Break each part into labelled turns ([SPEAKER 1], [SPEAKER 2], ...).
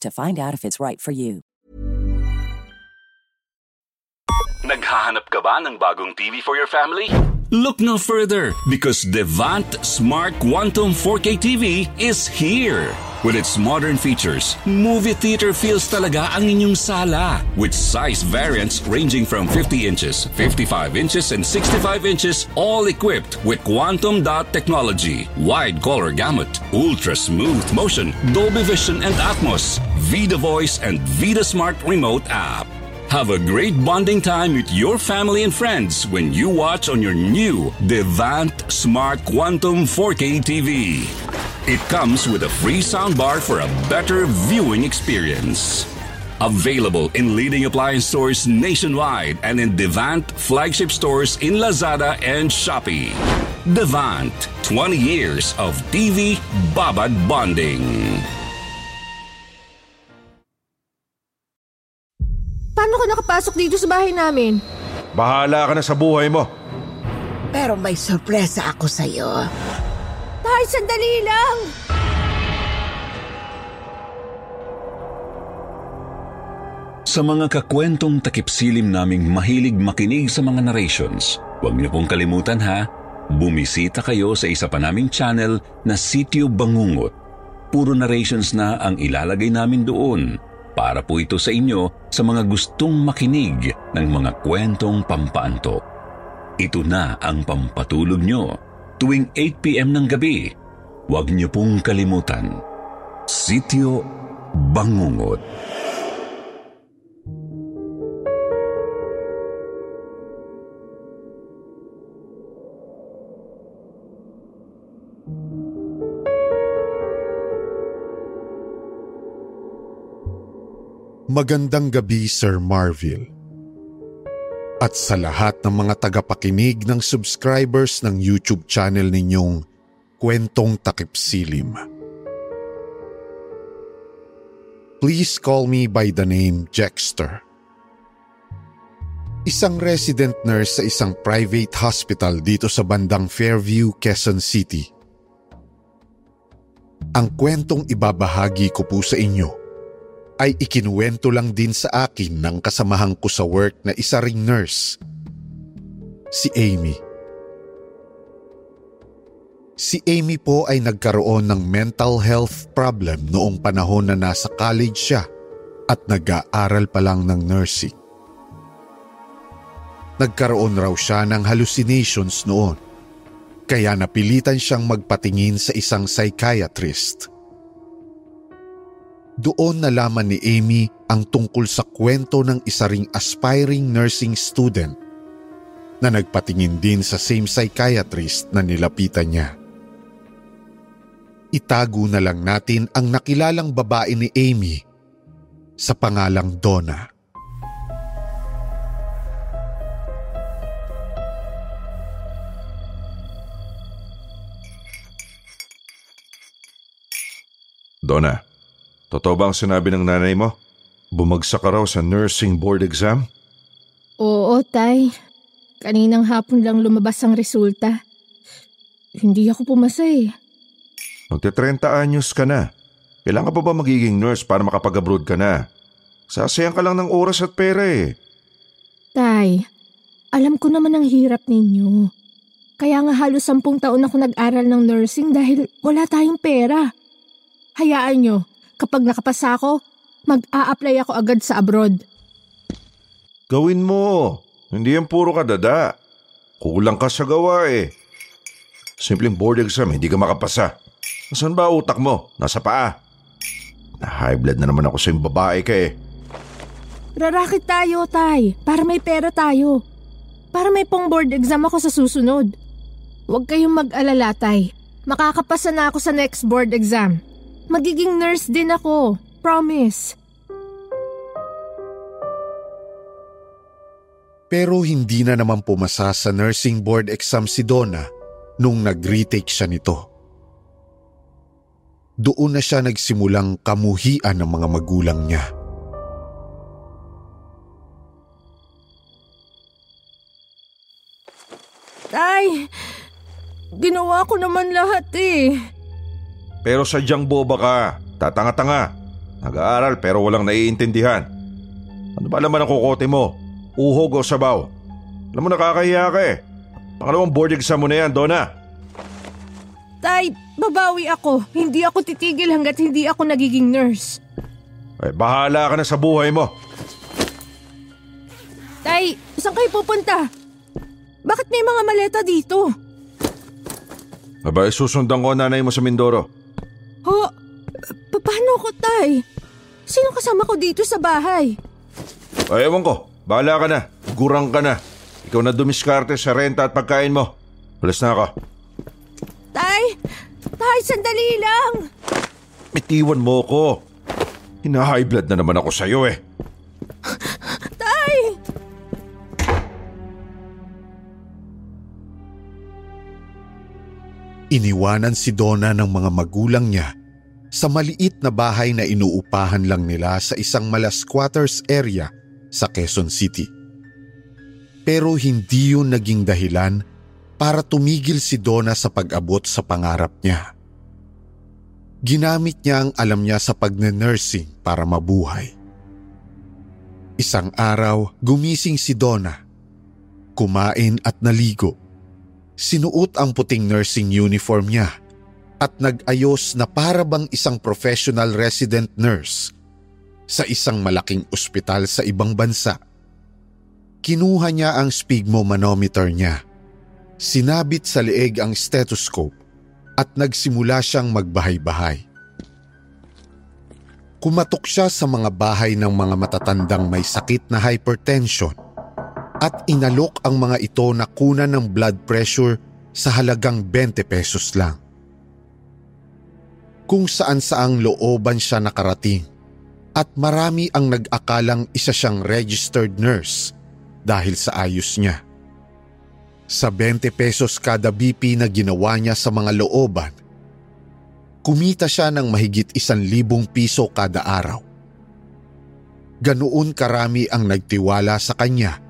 [SPEAKER 1] to find out if it's right for you.
[SPEAKER 2] Naghahanap ka ba ng bagong TV for your family?
[SPEAKER 3] Look no further because Devant Smart Quantum 4K TV is here. With its modern features, movie theater feels talaga ang inyong sala. With size variants ranging from 50 inches, 55 inches, and 65 inches, all equipped with quantum dot technology, wide color gamut, ultra smooth motion, Dolby Vision and Atmos, Vida Voice, and Vida Smart Remote app. Have a great bonding time with your family and friends when you watch on your new Devant Smart Quantum 4K TV. It comes with a free soundbar for a better viewing experience. Available in leading appliance stores nationwide and in Devant flagship stores in Lazada and Shopee. Devant, 20 years of TV Babad bonding.
[SPEAKER 4] Nakapasok dito sa bahay namin?
[SPEAKER 5] Bahala ka na sa buhay mo.
[SPEAKER 6] Pero may sorpresa ako sa'yo.
[SPEAKER 4] Tay, sandali lang!
[SPEAKER 3] Sa mga kakwentong takipsilim naming mahilig makinig sa mga narrations, huwag niyo pong kalimutan ha, bumisita kayo sa isa pa naming channel na Sityo Bangungot. Puro narrations na ang ilalagay namin doon para po ito sa inyo sa mga gustong makinig ng mga kwentong pampaanto. Ito na ang pampatulog nyo tuwing 8pm ng gabi. Huwag niyo pong kalimutan. Sityo Bangungot.
[SPEAKER 7] Magandang gabi Sir Marville. At sa lahat ng mga tagapakinig ng subscribers ng YouTube channel ninyong Kwentong Takip Silim. Please call me by the name Jexter. Isang resident nurse sa isang private hospital dito sa bandang Fairview, Quezon City. Ang kwentong ibabahagi ko po sa inyo ay ikinuwento lang din sa akin ng kasamahan ko sa work na isa ring nurse, si Amy. Si Amy po ay nagkaroon ng mental health problem noong panahon na nasa college siya at nag-aaral pa lang ng nursing. Nagkaroon raw siya ng hallucinations noon kaya napilitan siyang magpatingin sa isang psychiatrist. Doon nalaman ni Amy ang tungkol sa kwento ng isa ring aspiring nursing student na nagpatingin din sa same psychiatrist na nilapitan niya. Itago na lang natin ang nakilalang babae ni Amy sa pangalang Donna.
[SPEAKER 5] Donna, totoo ba ang sinabi ng nanay mo? Bumagsak ka raw sa nursing board exam?
[SPEAKER 4] Oo, Tay. Kaninang hapon lang lumabas ang resulta. Hindi ako pumasa eh.
[SPEAKER 5] Magte-30 anyos ka na. Kailangan pa ba magiging nurse para makapag-abroad ka na? Sasayang ka lang ng oras at pera eh.
[SPEAKER 4] Tay, alam ko naman ang hirap ninyo. Kaya nga halos sampung taon ako nag-aral ng nursing dahil wala tayong pera. Hayaan nyo, kapag nakapasa ako, Mag-a-apply ako agad sa abroad.
[SPEAKER 5] Gawin mo. Hindi yan puro kadada. Kulang ka sa gawa eh. Simpleng board exam, hindi ka makapasa. Nasaan ba utak mo? Nasa paa. Na-high blood na naman ako sa yung babae ka eh.
[SPEAKER 4] Rarakit tayo, Tay. Para may pera tayo. Para may pong board exam ako sa susunod. Huwag kayong mag-alala, Tay. Makakapasa na ako sa next board exam. Magiging nurse din ako. Promise.
[SPEAKER 7] Pero hindi na naman pumasa sa nursing board exam si Donna nung nag-retake siya nito. Doon na siya nagsimulang kamuhian ng mga magulang niya.
[SPEAKER 4] Tay, ginawa ko naman lahat eh.
[SPEAKER 5] Pero sadyang boba ka. Tatanga-tanga. Nag-aaral pero walang naiintindihan. Ano ba naman ang kukote mo? Uhog o sabaw? Alam mo nakakahiya ka eh. Pangalawang board exam mo na yan, Donna.
[SPEAKER 4] Tay, babawi ako. Hindi ako titigil hanggat hindi ako nagiging nurse.
[SPEAKER 5] Eh, bahala ka na sa buhay mo.
[SPEAKER 4] Tay, saan kayo pupunta? Bakit may mga maleta dito?
[SPEAKER 5] Aba, susundan ko ang nanay mo sa Mindoro.
[SPEAKER 4] Ho, pa- paano ako, Tay? Sino kasama ko dito sa bahay?
[SPEAKER 5] Ay, ewan ko. Bahala ka na. Gurang ka na. Ikaw na dumiskarte sa renta at pagkain mo. Alas na ako.
[SPEAKER 4] Tay! Tay, sandali lang!
[SPEAKER 5] Mitiwan mo ko. Hina-high blood na naman ako sa'yo eh.
[SPEAKER 7] Iniwanan si Donna ng mga magulang niya sa maliit na bahay na inuupahan lang nila sa isang mala squatters area sa Quezon City. Pero hindi yun naging dahilan para tumigil si Donna sa pag-abot sa pangarap niya. Ginamit niya ang alam niya sa pagne-nursing para mabuhay. Isang araw, gumising si Donna. Kumain at naligo. Sinuot ang puting nursing uniform niya at nag-ayos na para bang isang professional resident nurse sa isang malaking ospital sa ibang bansa. Kinuha niya ang sphygmomanometer niya. Sinabit sa leeg ang stethoscope at nagsimula siyang magbahay-bahay. Kumatok siya sa mga bahay ng mga matatandang may sakit na hypertension at inalok ang mga ito na kunan ng blood pressure sa halagang 20 pesos lang. Kung saan saang looban siya nakarating at marami ang nag-akalang isa siyang registered nurse dahil sa ayos niya. Sa 20 pesos kada BP na ginawa niya sa mga looban, kumita siya ng mahigit isan libong piso kada araw. Ganoon karami ang nagtiwala sa kanya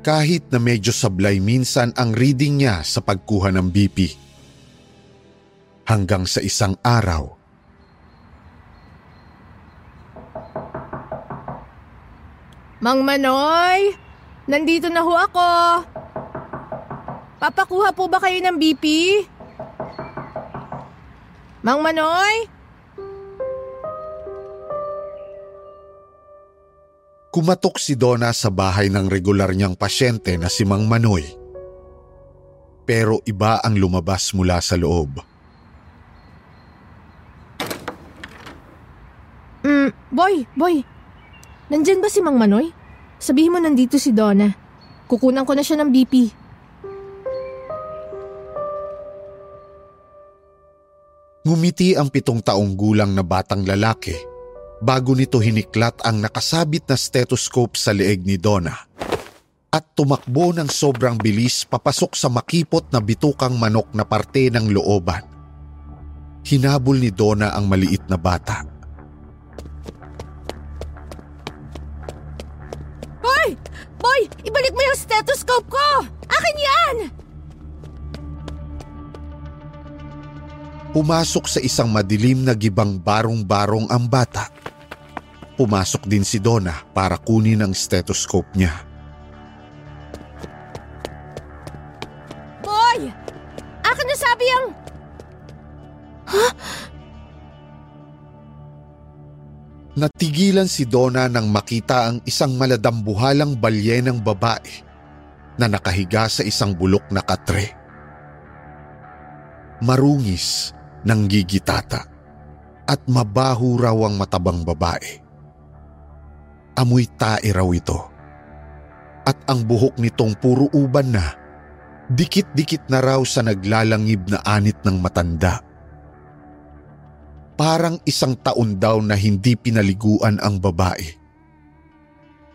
[SPEAKER 7] kahit na medyo sablay minsan ang reading niya sa pagkuha ng BP. Hanggang sa isang araw,
[SPEAKER 4] Mang Manoy! Nandito na ho ako! Papakuha po ba kayo ng BP? Mang Manoy?
[SPEAKER 7] Kumatok si Donna sa bahay ng regular niyang pasyente na si Mang Manoy. Pero iba ang lumabas mula sa loob.
[SPEAKER 4] Mm, boy, boy. Nandyan ba si Mang Manoy? Sabihin mo nandito si Donna. Kukunan ko na siya ng BP.
[SPEAKER 7] Ngumiti ang pitong taong gulang na batang lalaki bago nito hiniklat ang nakasabit na stethoscope sa leeg ni Donna at tumakbo ng sobrang bilis papasok sa makipot na bitukang manok na parte ng looban. Hinabol ni Donna ang maliit na bata.
[SPEAKER 4] Boy! Boy! Ibalik mo yung stethoscope ko! Akin yan!
[SPEAKER 7] Pumasok sa isang madilim na gibang barong-barong ang bata. Pumasok din si Donna para kunin ang stethoscope niya.
[SPEAKER 4] Boy! Akin na sabi ang...
[SPEAKER 7] Natigilan si Donna nang makita ang isang maladambuhalang balyenang babae na nakahiga sa isang bulok na katre. Marungis ng gigitata at mabaho raw ang matabang babae. Amoy tae raw ito. At ang buhok nitong puro uban na, dikit-dikit na raw sa naglalangib na anit ng matanda parang isang taon daw na hindi pinaliguan ang babae.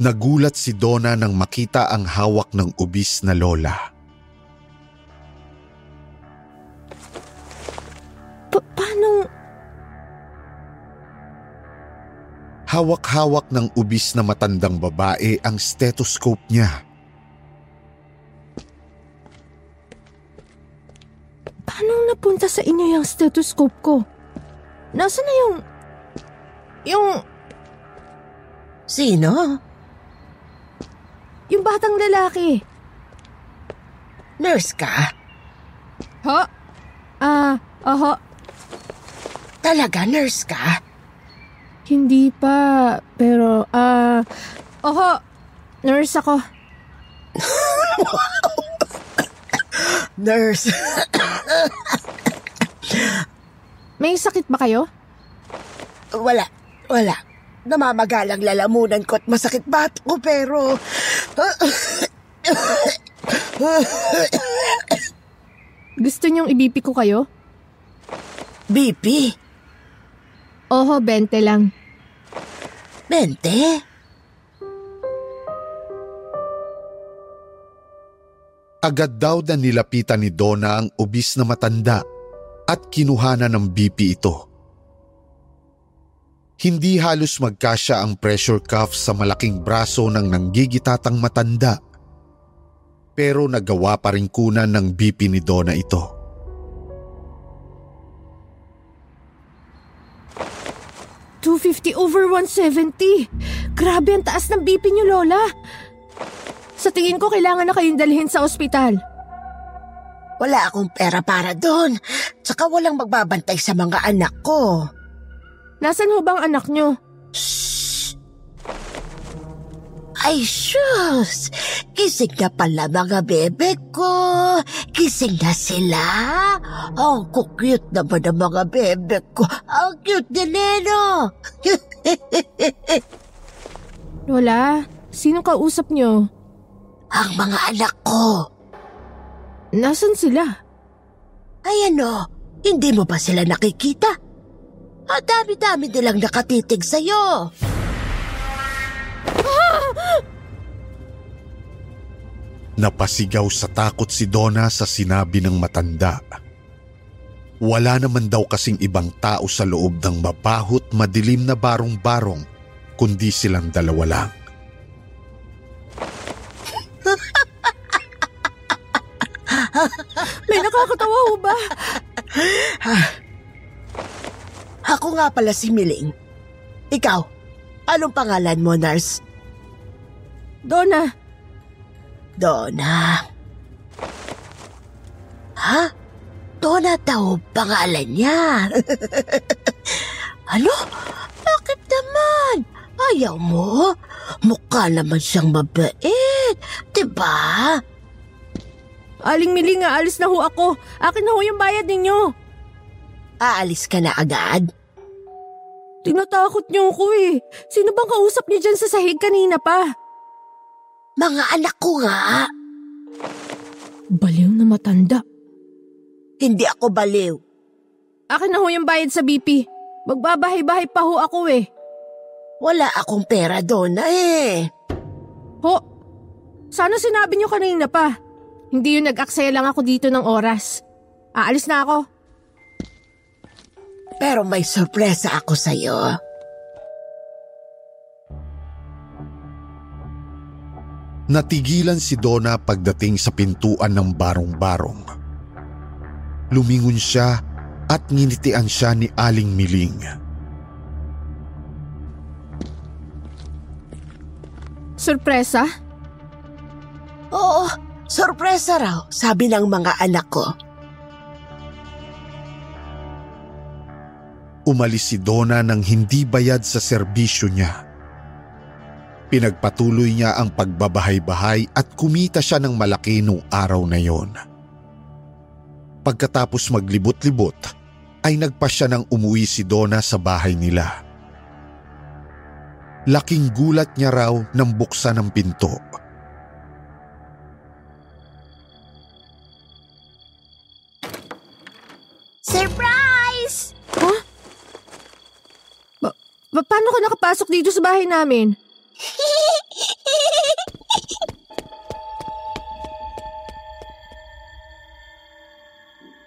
[SPEAKER 7] Nagulat si Donna nang makita ang hawak ng ubis na lola.
[SPEAKER 4] Pa- paano?
[SPEAKER 7] Hawak-hawak ng ubis na matandang babae ang stethoscope niya.
[SPEAKER 4] Paano napunta sa inyo yung stethoscope ko? Nasaan na yung... Yung...
[SPEAKER 6] Sino?
[SPEAKER 4] Yung batang lalaki.
[SPEAKER 6] Nurse ka?
[SPEAKER 4] Ha? Ah, aha.
[SPEAKER 6] Talaga nurse ka?
[SPEAKER 4] Hindi pa, pero ah... oho, nurse ako.
[SPEAKER 6] Nurse.
[SPEAKER 4] May sakit ba kayo?
[SPEAKER 6] wala, wala. Namamagalang lalamunan ko at masakit ba ko pero...
[SPEAKER 4] Gusto niyong ibipi ko kayo?
[SPEAKER 6] BP?
[SPEAKER 4] Oho, 20 lang.
[SPEAKER 6] 20?
[SPEAKER 7] Agad daw na nilapitan ni Donna ang ubis na matanda at kinuhana ng BP ito. Hindi halos magkasya ang pressure cuff sa malaking braso ng nanggigitatang matanda. Pero nagawa pa rin kunan ng BP ni Donna ito.
[SPEAKER 4] $250 over 170. Grabe ang taas ng BP niyo, Lola. Sa tingin ko, kailangan na kayong dalhin sa ospital.
[SPEAKER 6] Wala akong pera para doon. Tsaka walang magbabantay sa mga anak ko.
[SPEAKER 4] Nasaan ho bang anak niyo?
[SPEAKER 6] Ay, shoes! Gising na pala mga bebe ko. Gising na sila. Ang cute naman ng mga bebe ko. Ang cute ni Neno.
[SPEAKER 4] Lola, sino kausap niyo?
[SPEAKER 6] Ang mga anak ko.
[SPEAKER 4] Nasaan sila?
[SPEAKER 6] Ay ano, hindi mo ba sila nakikita? Ang dami-dami nilang nakatitig sa'yo.
[SPEAKER 7] Napasigaw sa takot si Donna sa sinabi ng matanda. Wala naman daw kasing ibang tao sa loob ng mabahot madilim na barong-barong kundi silang dalawa lang.
[SPEAKER 4] May nakakatawa ho ba?
[SPEAKER 6] Ako nga pala si Miling. Ikaw, anong pangalan mo, nurse?
[SPEAKER 4] Donna,
[SPEAKER 6] Donna. Ha? Donna daw pangalan niya. ano? Bakit naman? Ayaw mo? Mukha naman siyang mabait. Diba?
[SPEAKER 4] aling miling nga, alis na ho ako. Akin na ho yung bayad ninyo.
[SPEAKER 6] Aalis ka na agad?
[SPEAKER 4] Tinatakot niyo ako eh. Sino bang kausap niyo dyan sa sahig kanina pa?
[SPEAKER 6] Mga anak ko nga.
[SPEAKER 4] Baliw na matanda.
[SPEAKER 6] Hindi ako baliw.
[SPEAKER 4] Akin na ho yung bayad sa BP. Magbabahay-bahay pa ho ako eh.
[SPEAKER 6] Wala akong pera doon eh.
[SPEAKER 4] Ho, sana sinabi niyo kanina pa. Hindi yung nag-aksaya lang ako dito ng oras. Aalis na ako.
[SPEAKER 6] Pero may sorpresa ako sa'yo.
[SPEAKER 7] Natigilan si Donna pagdating sa pintuan ng barong-barong. Lumingon siya at nginitian siya ni Aling Miling.
[SPEAKER 4] Sorpresa?
[SPEAKER 6] Oo, sorpresa raw, sabi ng mga anak ko.
[SPEAKER 7] umalis si Donna ng hindi bayad sa serbisyo niya. Pinagpatuloy niya ang pagbabahay-bahay at kumita siya ng malaki nung araw na yon. Pagkatapos maglibot-libot, ay nagpa siya ng umuwi si Donna sa bahay nila. Laking gulat niya raw nang buksan ang pinto.
[SPEAKER 6] Surprise!
[SPEAKER 4] Pa- paano ka nakapasok dito sa bahay namin?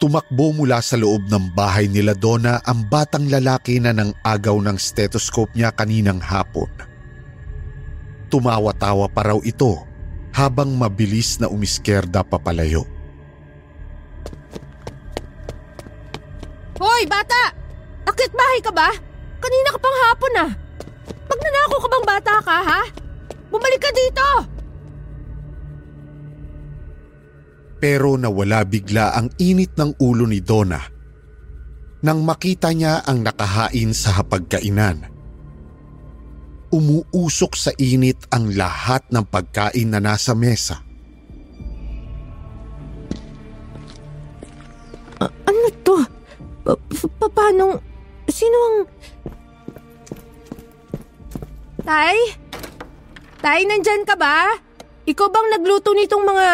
[SPEAKER 7] Tumakbo mula sa loob ng bahay nila Donna ang batang lalaki na nang agaw ng stethoscope niya kaninang hapon. Tumawa-tawa pa raw ito habang mabilis na umiskerda papalayo.
[SPEAKER 4] Hoy, bata! Akit bahay ka ba? Kanina ka pang hapon ah. Magnanako ka bang bata ka, ha? Bumalik ka dito!
[SPEAKER 7] Pero nawala bigla ang init ng ulo ni Donna nang makita niya ang nakahain sa hapagkainan. Umuusok sa init ang lahat ng pagkain na nasa mesa.
[SPEAKER 4] Ano to? Pa- pa- paano? Sino ang... Tay? Tay, nandyan ka ba? Ikaw bang nagluto nitong mga...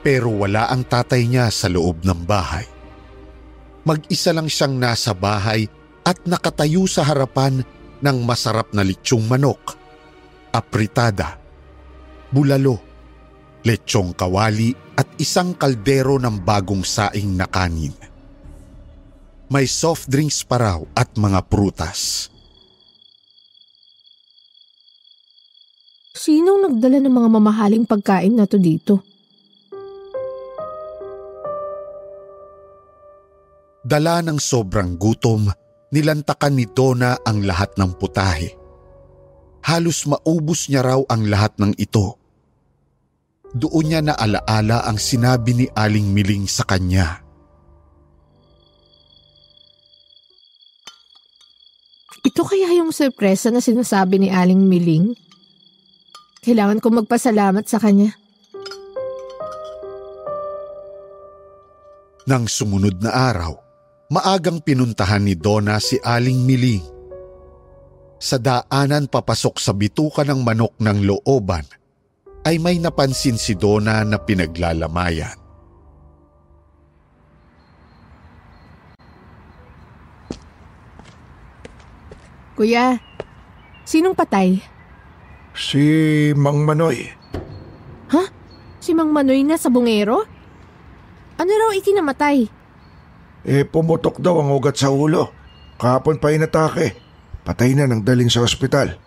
[SPEAKER 7] Pero wala ang tatay niya sa loob ng bahay. Mag-isa lang siyang nasa bahay at nakatayo sa harapan ng masarap na lechong manok, apritada, bulalo, lechong kawali at isang kaldero ng bagong saing na kanin. May soft drinks pa raw at mga prutas.
[SPEAKER 4] Sinong nagdala ng mga mamahaling pagkain na to dito?
[SPEAKER 7] Dala ng sobrang gutom, nilantakan ni Donna ang lahat ng putahe. Halos maubos niya raw ang lahat ng ito. Doon niya na alaala ang sinabi ni Aling Miling sa kanya.
[SPEAKER 4] Ito kaya yung sorpresa na sinasabi ni Aling Miling? Kailangan ko magpasalamat sa kanya.
[SPEAKER 7] Nang sumunod na araw, maagang pinuntahan ni Donna si Aling Miling. Sa daanan papasok sa bituka ng manok ng looban, ay may napansin si Donna na pinaglalamayan.
[SPEAKER 4] Kuya, sinong patay?
[SPEAKER 5] Si Mang Manoy.
[SPEAKER 4] Ha? Si Mang Manoy na sa bungero? Ano raw ikinamatay?
[SPEAKER 5] Eh, pumutok daw ang ugat sa ulo. Kahapon pa inatake. Patay na nang daling sa ospital.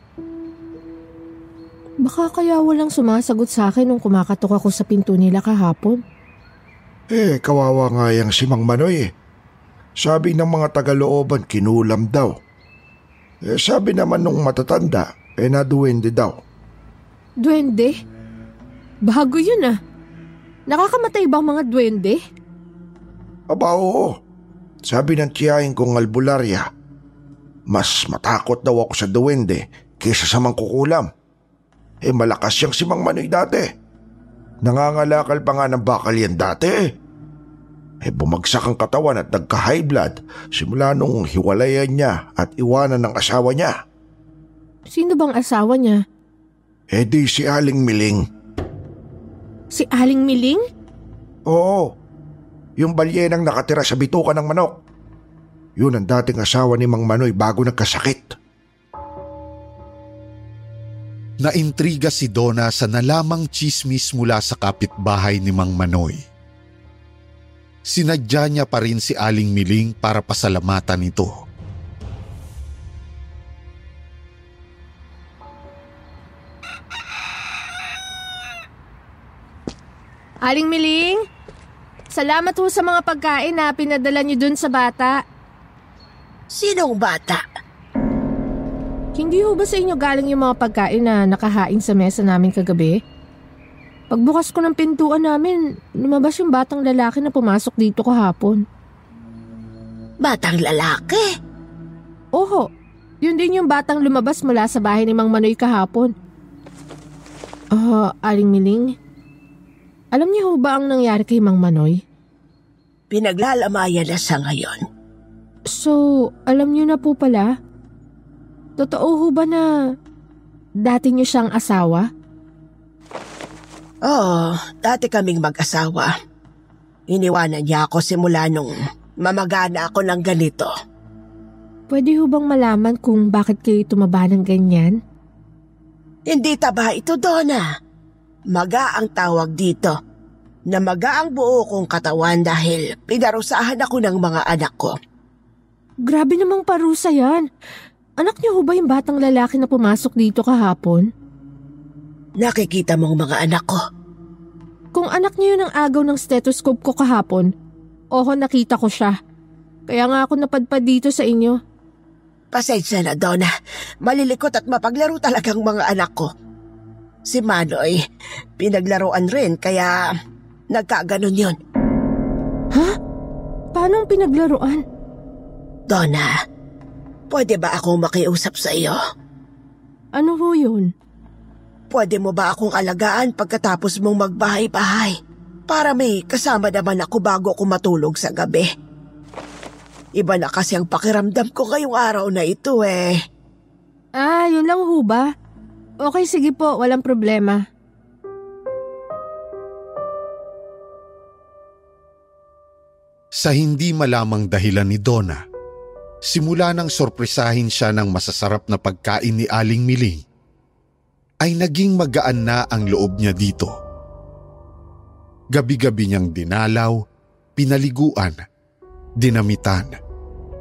[SPEAKER 4] Baka kaya walang sumasagot sa akin nung kumakatok ako sa pinto nila kahapon.
[SPEAKER 5] Eh, kawawa nga yung si Mang Manoy eh. Sabi ng mga tagalooban, kinulam daw. Eh, sabi naman nung matatanda, eh naduwende daw.
[SPEAKER 4] Duwende? Bago yun ah. Nakakamatay bang mga duwende?
[SPEAKER 5] Aba oo. Sabi ng tiyahin kong albularya, mas matakot daw ako sa duwende kaysa sa mangkukulam. Eh malakas siyang si Mang Manoy dati. Nangangalakal pa nga ng bakal yan dati eh. Eh bumagsak ang katawan at nagka-high blood simula nung hiwalayan niya at iwanan ng asawa niya.
[SPEAKER 4] Sino bang asawa niya?
[SPEAKER 5] Eh di si Aling Miling.
[SPEAKER 4] Si Aling Miling?
[SPEAKER 5] Oo, yung balyenang nakatira sa bituka ng manok. Yun ang dating asawa ni Mang Manoy bago nagkasakit.
[SPEAKER 7] Naintriga si Donna sa nalamang chismis mula sa kapitbahay ni Mang Manoy. Sinadya niya pa rin si Aling Miling para pasalamatan ito.
[SPEAKER 4] Aling Miling? Salamat ho sa mga pagkain na pinadala niyo dun sa bata.
[SPEAKER 6] Sinong bata?
[SPEAKER 4] Hindi ho ba sa inyo galing yung mga pagkain na nakahain sa mesa namin kagabi? Pagbukas ko ng pintuan namin, lumabas yung batang lalaki na pumasok dito kahapon.
[SPEAKER 6] Batang lalaki?
[SPEAKER 4] Oho, yun din yung batang lumabas mula sa bahay ni Mang Manoy kahapon. Ah, Aling Miling, alam niyo ba ang nangyari kay Mang Manoy?
[SPEAKER 6] Pinaglalamayan na sa ngayon.
[SPEAKER 4] So, alam niyo na po pala? Totoo ho ba na dati niyo siyang asawa?
[SPEAKER 6] Oo, dati kaming mag-asawa. Iniwanan niya ako simula nung mamagana ako ng ganito.
[SPEAKER 4] Pwede ho bang malaman kung bakit kayo tumaba ng ganyan?
[SPEAKER 6] Hindi taba ito, Donna. Maga ang tawag dito. Na maga ang buo kong katawan dahil pinarusahan ako ng mga anak ko.
[SPEAKER 4] Grabe namang parusa yan. Anak niyo ho ba yung batang lalaki na pumasok dito kahapon?
[SPEAKER 6] Nakikita mong mga anak ko.
[SPEAKER 4] Kung anak niyo yun ang agaw ng stethoscope ko kahapon, oho nakita ko siya. Kaya nga ako napadpad dito sa inyo.
[SPEAKER 6] Pasensya na, Donna. Malilikot at mapaglaro talagang mga anak ko. Si Manoy, pinaglaruan rin kaya nagkaganon yun.
[SPEAKER 4] Ha? Paano pinaglaruan?
[SPEAKER 6] Donna, pwede ba akong makiusap sa iyo?
[SPEAKER 4] Ano ho yun?
[SPEAKER 6] Pwede mo ba akong alagaan pagkatapos mong magbahay-bahay? Para may kasama naman ako bago ako matulog sa gabi. Iba na kasi ang pakiramdam ko ngayong araw na ito eh.
[SPEAKER 4] Ah, yun lang ho ba? Okay, sige po, walang problema.
[SPEAKER 7] Sa hindi malamang dahilan ni Donna, simula nang sorpresahin siya ng masasarap na pagkain ni Aling Miling, ay naging magaan na ang loob niya dito. Gabi-gabi niyang dinalaw, pinaliguan, dinamitan,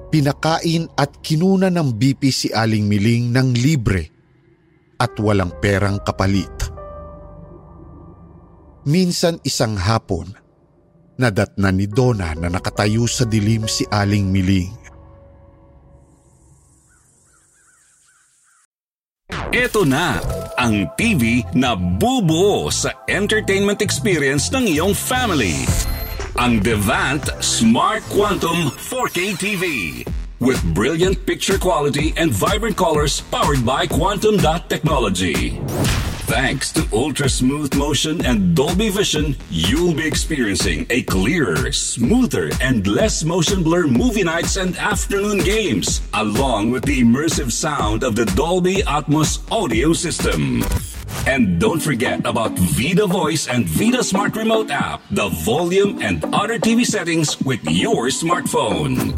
[SPEAKER 7] pinakain at kinuna ng BP si Aling Miling ng libre at walang perang kapalit. Minsan isang hapon, nadatna ni Donna na nakatayo sa dilim si Aling Miling.
[SPEAKER 3] Ito na ang TV na bubuo sa entertainment experience ng iyong family. Ang Devant Smart Quantum 4K TV. With brilliant picture quality and vibrant colors powered by Quantum Dot Technology. Thanks to ultra smooth motion and Dolby Vision, you'll be experiencing a clearer, smoother, and less motion blur movie nights and afternoon games, along with the immersive sound of the Dolby Atmos audio system. And don't forget about Vida Voice and Vida Smart Remote app, the volume and other TV settings with your smartphone.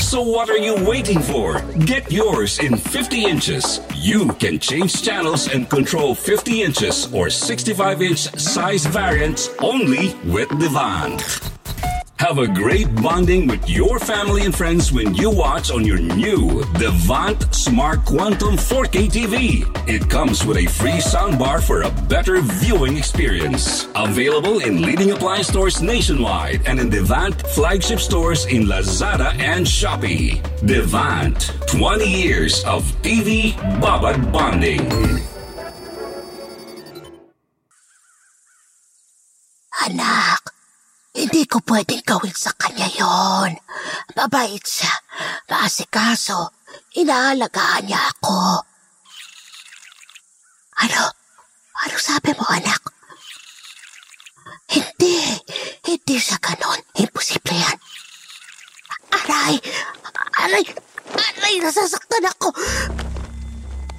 [SPEAKER 3] So what are you waiting for? Get yours in 50 inches. You can change channels and control 50 inches or 65 inch size variants only with Devant. Have a great bonding with your family and friends when you watch on your new Devant Smart Quantum 4K TV. It comes with a free soundbar for a better viewing experience. Available in leading appliance stores nationwide and in Devant flagship stores in Lazada and Shopee. Devant, 20 years of TV Babad bonding.
[SPEAKER 6] Ko pwedeng gawin sa kanya yon. Mabait siya, maasikaso, inaalagaan niya ako. Ano? Ano sabi mo, anak? Hindi, hindi siya ganon. Imposible yan. Aray! Aray! Aray! Nasasaktan ako!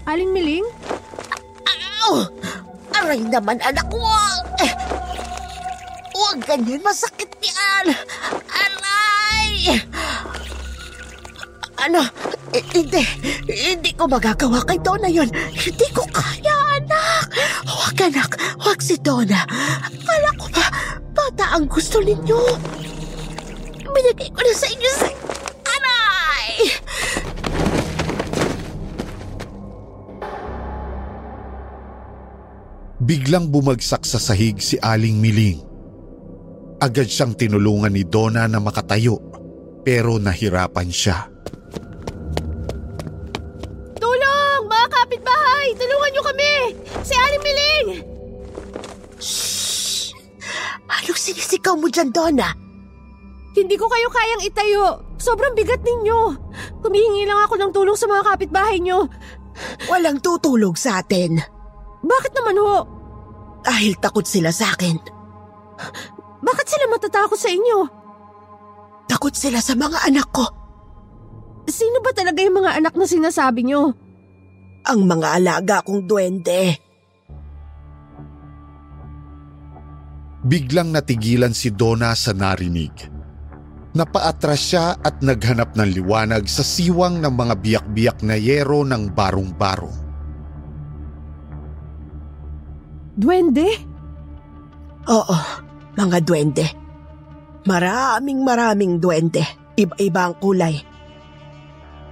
[SPEAKER 4] Aling Miling?
[SPEAKER 6] Ow! Aray naman, anak! Wag! Eh, Huwag ganyan, masakit yan! Aray! Ano? Eh, hindi. Hindi ko magagawa kay Donna yun. Hindi ko kaya, anak. Huwag, anak. Huwag si Donna. Kala ko ba, bata ang gusto ninyo. Binigay ko na sa inyo sa... Aray!
[SPEAKER 7] Biglang bumagsak sa sahig si Aling Miling. Agad siyang tinulungan ni Donna na makatayo pero nahirapan siya.
[SPEAKER 4] Tulong! Mga kapitbahay! Tulungan niyo kami! Si Aling Miling!
[SPEAKER 6] Anong sinisigaw mo dyan, Donna?
[SPEAKER 4] Hindi ko kayo kayang itayo. Sobrang bigat ninyo. Humihingi lang ako ng tulong sa mga kapitbahay nyo.
[SPEAKER 6] Walang tutulog sa atin.
[SPEAKER 4] Bakit naman ho?
[SPEAKER 6] Dahil takot sila sa akin.
[SPEAKER 4] Bakit sila matatakot sa inyo?
[SPEAKER 6] Takot sila sa mga anak ko.
[SPEAKER 4] Sino ba talaga yung mga anak na sinasabi nyo?
[SPEAKER 6] Ang mga alaga kong duwende.
[SPEAKER 7] Biglang natigilan si Donna sa narinig. Napaatras siya at naghanap ng liwanag sa siwang ng mga biyak-biyak na yero ng barong-barong.
[SPEAKER 4] Duwende?
[SPEAKER 6] Oo, mga duwende. Maraming maraming duwende. Iba-iba ang kulay.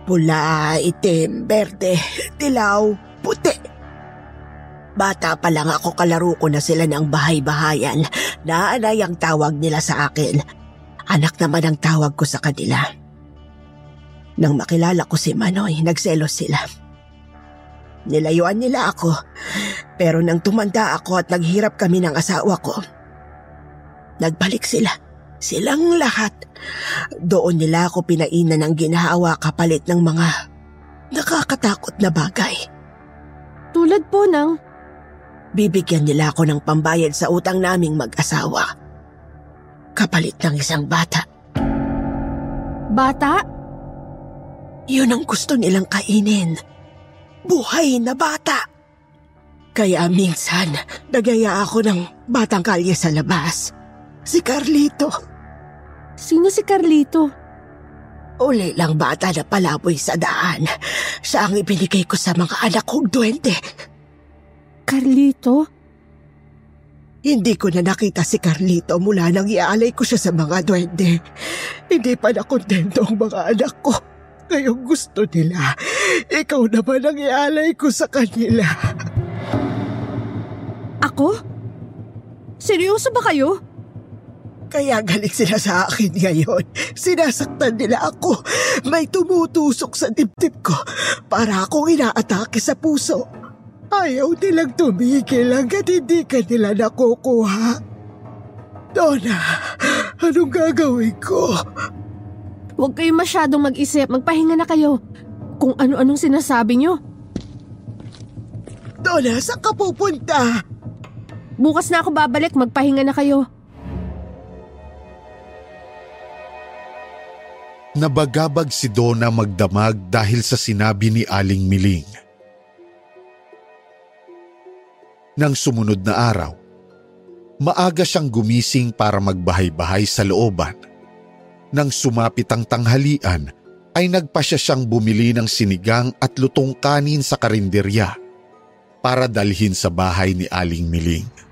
[SPEAKER 6] Pula, itim, berde, dilaw, puti. Bata pa lang ako kalaro ko na sila ng bahay-bahayan. Naanay ang tawag nila sa akin. Anak naman ang tawag ko sa kanila. Nang makilala ko si Manoy, nagselos sila. Nilayuan nila ako. Pero nang tumanda ako at naghirap kami ng asawa ko, nagbalik sila. Silang lahat. Doon nila ako pinainan ng ginawa kapalit ng mga nakakatakot na bagay.
[SPEAKER 4] Tulad po ng...
[SPEAKER 6] Bibigyan nila ako ng pambayad sa utang naming mag-asawa. Kapalit ng isang bata.
[SPEAKER 4] Bata?
[SPEAKER 6] Yun ang gusto nilang kainin. Buhay na bata. Kaya minsan, nagaya ako ng batang kalye sa labas. Si Carlito.
[SPEAKER 4] Sino si Carlito?
[SPEAKER 6] Uli lang bata na palaboy sa daan. Siya ang ibinigay ko sa mga anak kong duwende.
[SPEAKER 4] Carlito?
[SPEAKER 6] Hindi ko na nakita si Carlito mula nang iaalay ko siya sa mga duwende. Hindi pa nakontento ang mga anak ko. Ngayong gusto nila, ikaw naman ang ialay ko sa kanila.
[SPEAKER 4] Ako? Seryoso ba kayo?
[SPEAKER 6] Kaya galit sila sa akin ngayon. Sinasaktan nila ako. May tumutusok sa dibdib ko para akong inaatake sa puso. Ayaw nilang tumigil hanggat hindi ka nila nakukuha. Donna, anong gagawin ko?
[SPEAKER 4] Huwag kayong masyadong mag-isip. Magpahinga na kayo. Kung ano-anong sinasabi nyo.
[SPEAKER 6] Donna, saan ka pupunta?
[SPEAKER 4] Bukas na ako babalik. Magpahinga na kayo.
[SPEAKER 7] Nabagabag si Donna magdamag dahil sa sinabi ni Aling Miling. Nang sumunod na araw, maaga siyang gumising para magbahay-bahay sa looban. Nang sumapit ang tanghalian, ay nagpasya siyang bumili ng sinigang at lutong kanin sa karinderya para dalhin sa bahay ni Aling Miling.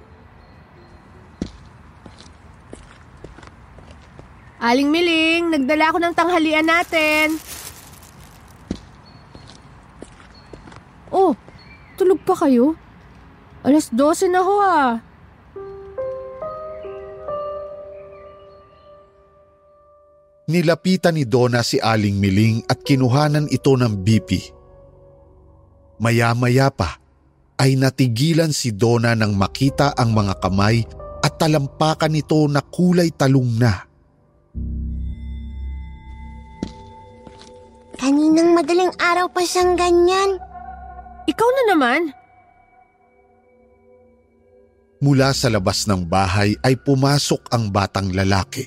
[SPEAKER 4] Aling Miling, nagdala ako ng tanghalian natin. Oh, tulog pa kayo? Alas 12 na ho ah.
[SPEAKER 7] Nilapitan ni Donna si Aling Miling at kinuhanan ito ng BP. Maya-maya pa ay natigilan si Donna nang makita ang mga kamay at talampakan nito na kulay talong na.
[SPEAKER 8] Kaninang madaling araw pa siyang ganyan.
[SPEAKER 4] Ikaw na naman.
[SPEAKER 7] Mula sa labas ng bahay ay pumasok ang batang lalaki.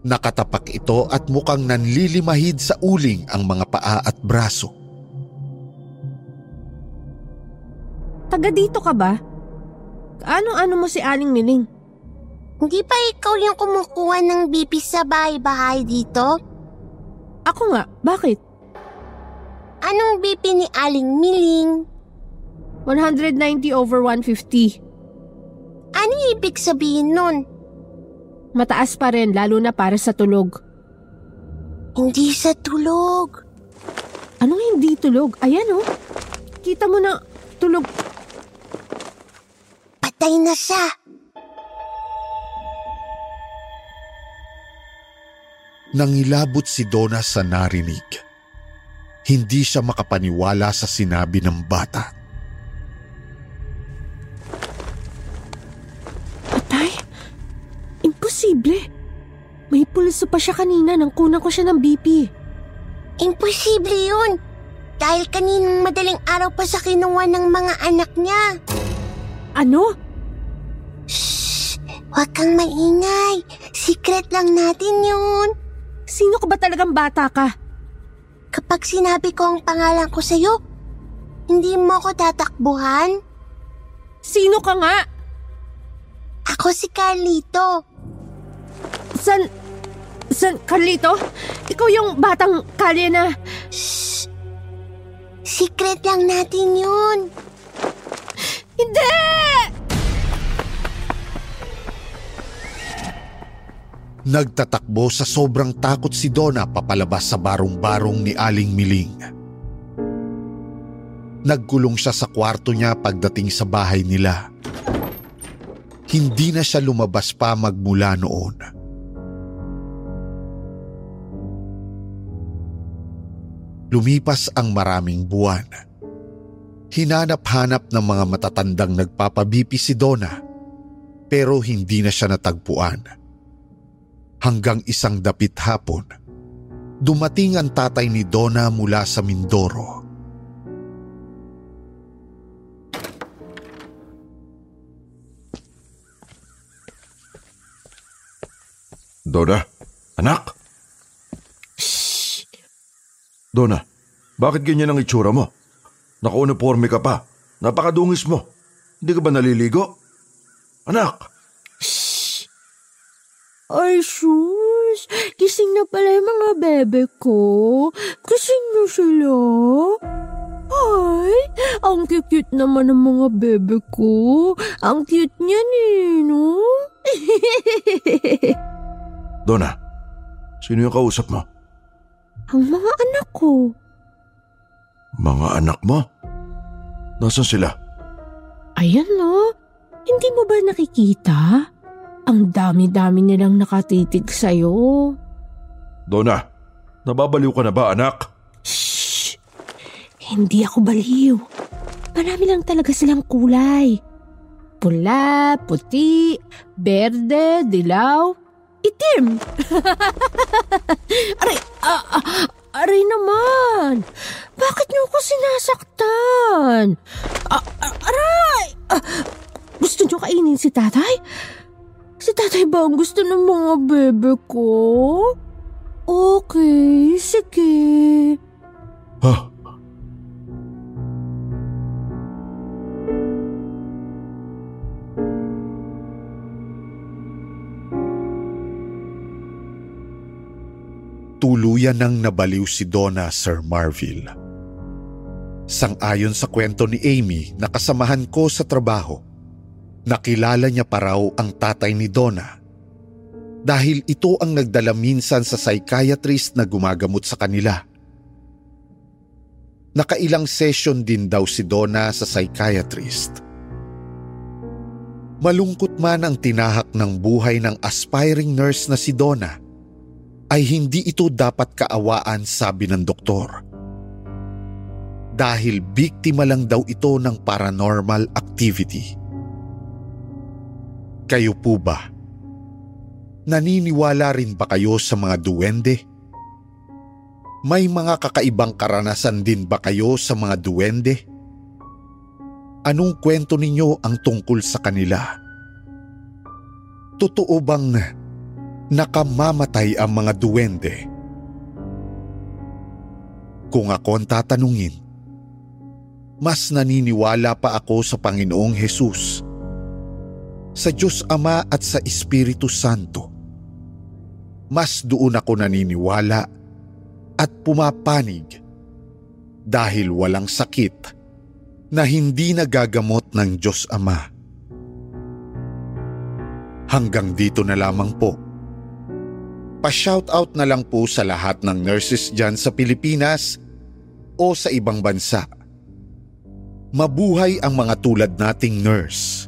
[SPEAKER 7] Nakatapak ito at mukhang nanlilimahid sa uling ang mga paa at braso.
[SPEAKER 4] Taga dito ka ba? Anong-ano mo si Aling Miling?
[SPEAKER 8] Hindi pa ikaw yung kumukuha ng BP sa bahay-bahay dito?
[SPEAKER 4] Ako nga, bakit?
[SPEAKER 8] Anong BP ni Aling Miling?
[SPEAKER 4] 190 over 150.
[SPEAKER 8] Ano ibig sabihin nun?
[SPEAKER 4] Mataas pa rin lalo na para sa tulog.
[SPEAKER 8] Hindi sa tulog.
[SPEAKER 4] Anong hindi tulog? Ayan oh. Kita mo na tulog.
[SPEAKER 8] Patay na siya.
[SPEAKER 7] Nangilabot si Donna sa narinig. Hindi siya makapaniwala sa sinabi ng bata.
[SPEAKER 4] Patay? Imposible. May pulso pa siya kanina nang kunan ko siya ng BP.
[SPEAKER 8] Imposible yun. Dahil kaninang madaling araw pa sa kinuha ng mga anak niya.
[SPEAKER 4] Ano?
[SPEAKER 8] Shh! Huwag kang maingay. Secret lang natin yun.
[SPEAKER 4] Sino ka ba talagang bata ka?
[SPEAKER 8] Kapag sinabi ko ang pangalan ko sa'yo, hindi mo ako tatakbuhan?
[SPEAKER 4] Sino ka nga?
[SPEAKER 8] Ako si Carlito.
[SPEAKER 4] San... San... Carlito? Ikaw yung batang kalye na...
[SPEAKER 8] Shh! Secret lang natin yun.
[SPEAKER 4] Hindi!
[SPEAKER 7] Nagtatakbo sa sobrang takot si Donna papalabas sa barong-barong ni Aling Miling. Nagkulong siya sa kwarto niya pagdating sa bahay nila. Hindi na siya lumabas pa magmula noon. Lumipas ang maraming buwan. Hinanap-hanap ng mga matatandang nagpapabipi si Donna pero hindi na siya natagpuan. Hanggang isang dapit hapon, dumating ang tatay ni Donna mula sa Mindoro.
[SPEAKER 5] Donna, anak? Donna, bakit ganyan ang itsura mo? Naka-uniforme ka pa. Napakadungis mo. Hindi ka ba naliligo? Anak!
[SPEAKER 4] Ay, sus! Gising na pala yung mga bebe ko. Gising na sila. Ay, ang cute naman ng mga bebe ko. Ang cute niya eh, no?
[SPEAKER 5] Donna, sino yung kausap mo?
[SPEAKER 4] ang mga anak ko.
[SPEAKER 5] Mga anak mo? Nasaan sila?
[SPEAKER 4] Ayan no, hindi mo ba nakikita? Ang dami-dami nilang nakatitig sa'yo.
[SPEAKER 5] Donna, nababaliw ka na ba anak?
[SPEAKER 4] Shh! Hindi ako baliw. Marami lang talaga silang kulay. Pula, puti, berde, dilaw, itim. aray, ah, ah, aray naman. Bakit niyo ako sinasaktan? Ah, ah, aray! Ah, gusto niyo kainin si tatay? Si tatay ba ang gusto ng mga bebe ko? Okay, sige.
[SPEAKER 5] Ha?
[SPEAKER 7] Tuluyan nang nabaliw si Donna, Sir Marville. Sang-ayon sa kwento ni Amy na kasamahan ko sa trabaho, nakilala niya pa raw ang tatay ni Donna dahil ito ang nagdala minsan sa psychiatrist na gumagamot sa kanila. Nakailang session din daw si Donna sa psychiatrist. Malungkot man ang tinahak ng buhay ng aspiring nurse na si Donna, ay hindi ito dapat kaawaan sabi ng doktor. Dahil biktima lang daw ito ng paranormal activity. Kayo po ba? Naniniwala rin ba kayo sa mga duwende? May mga kakaibang karanasan din ba kayo sa mga duwende? Anong kwento ninyo ang tungkol sa kanila? Totoo bang nakamamatay ang mga duwende? Kung ako ang tatanungin, mas naniniwala pa ako sa Panginoong Hesus, sa Diyos Ama at sa Espiritu Santo. Mas doon ako naniniwala at pumapanig dahil walang sakit na hindi nagagamot ng Diyos Ama. Hanggang dito na lamang po. Pa-shoutout na lang po sa lahat ng nurses dyan sa Pilipinas o sa ibang bansa. Mabuhay ang mga tulad nating nurse.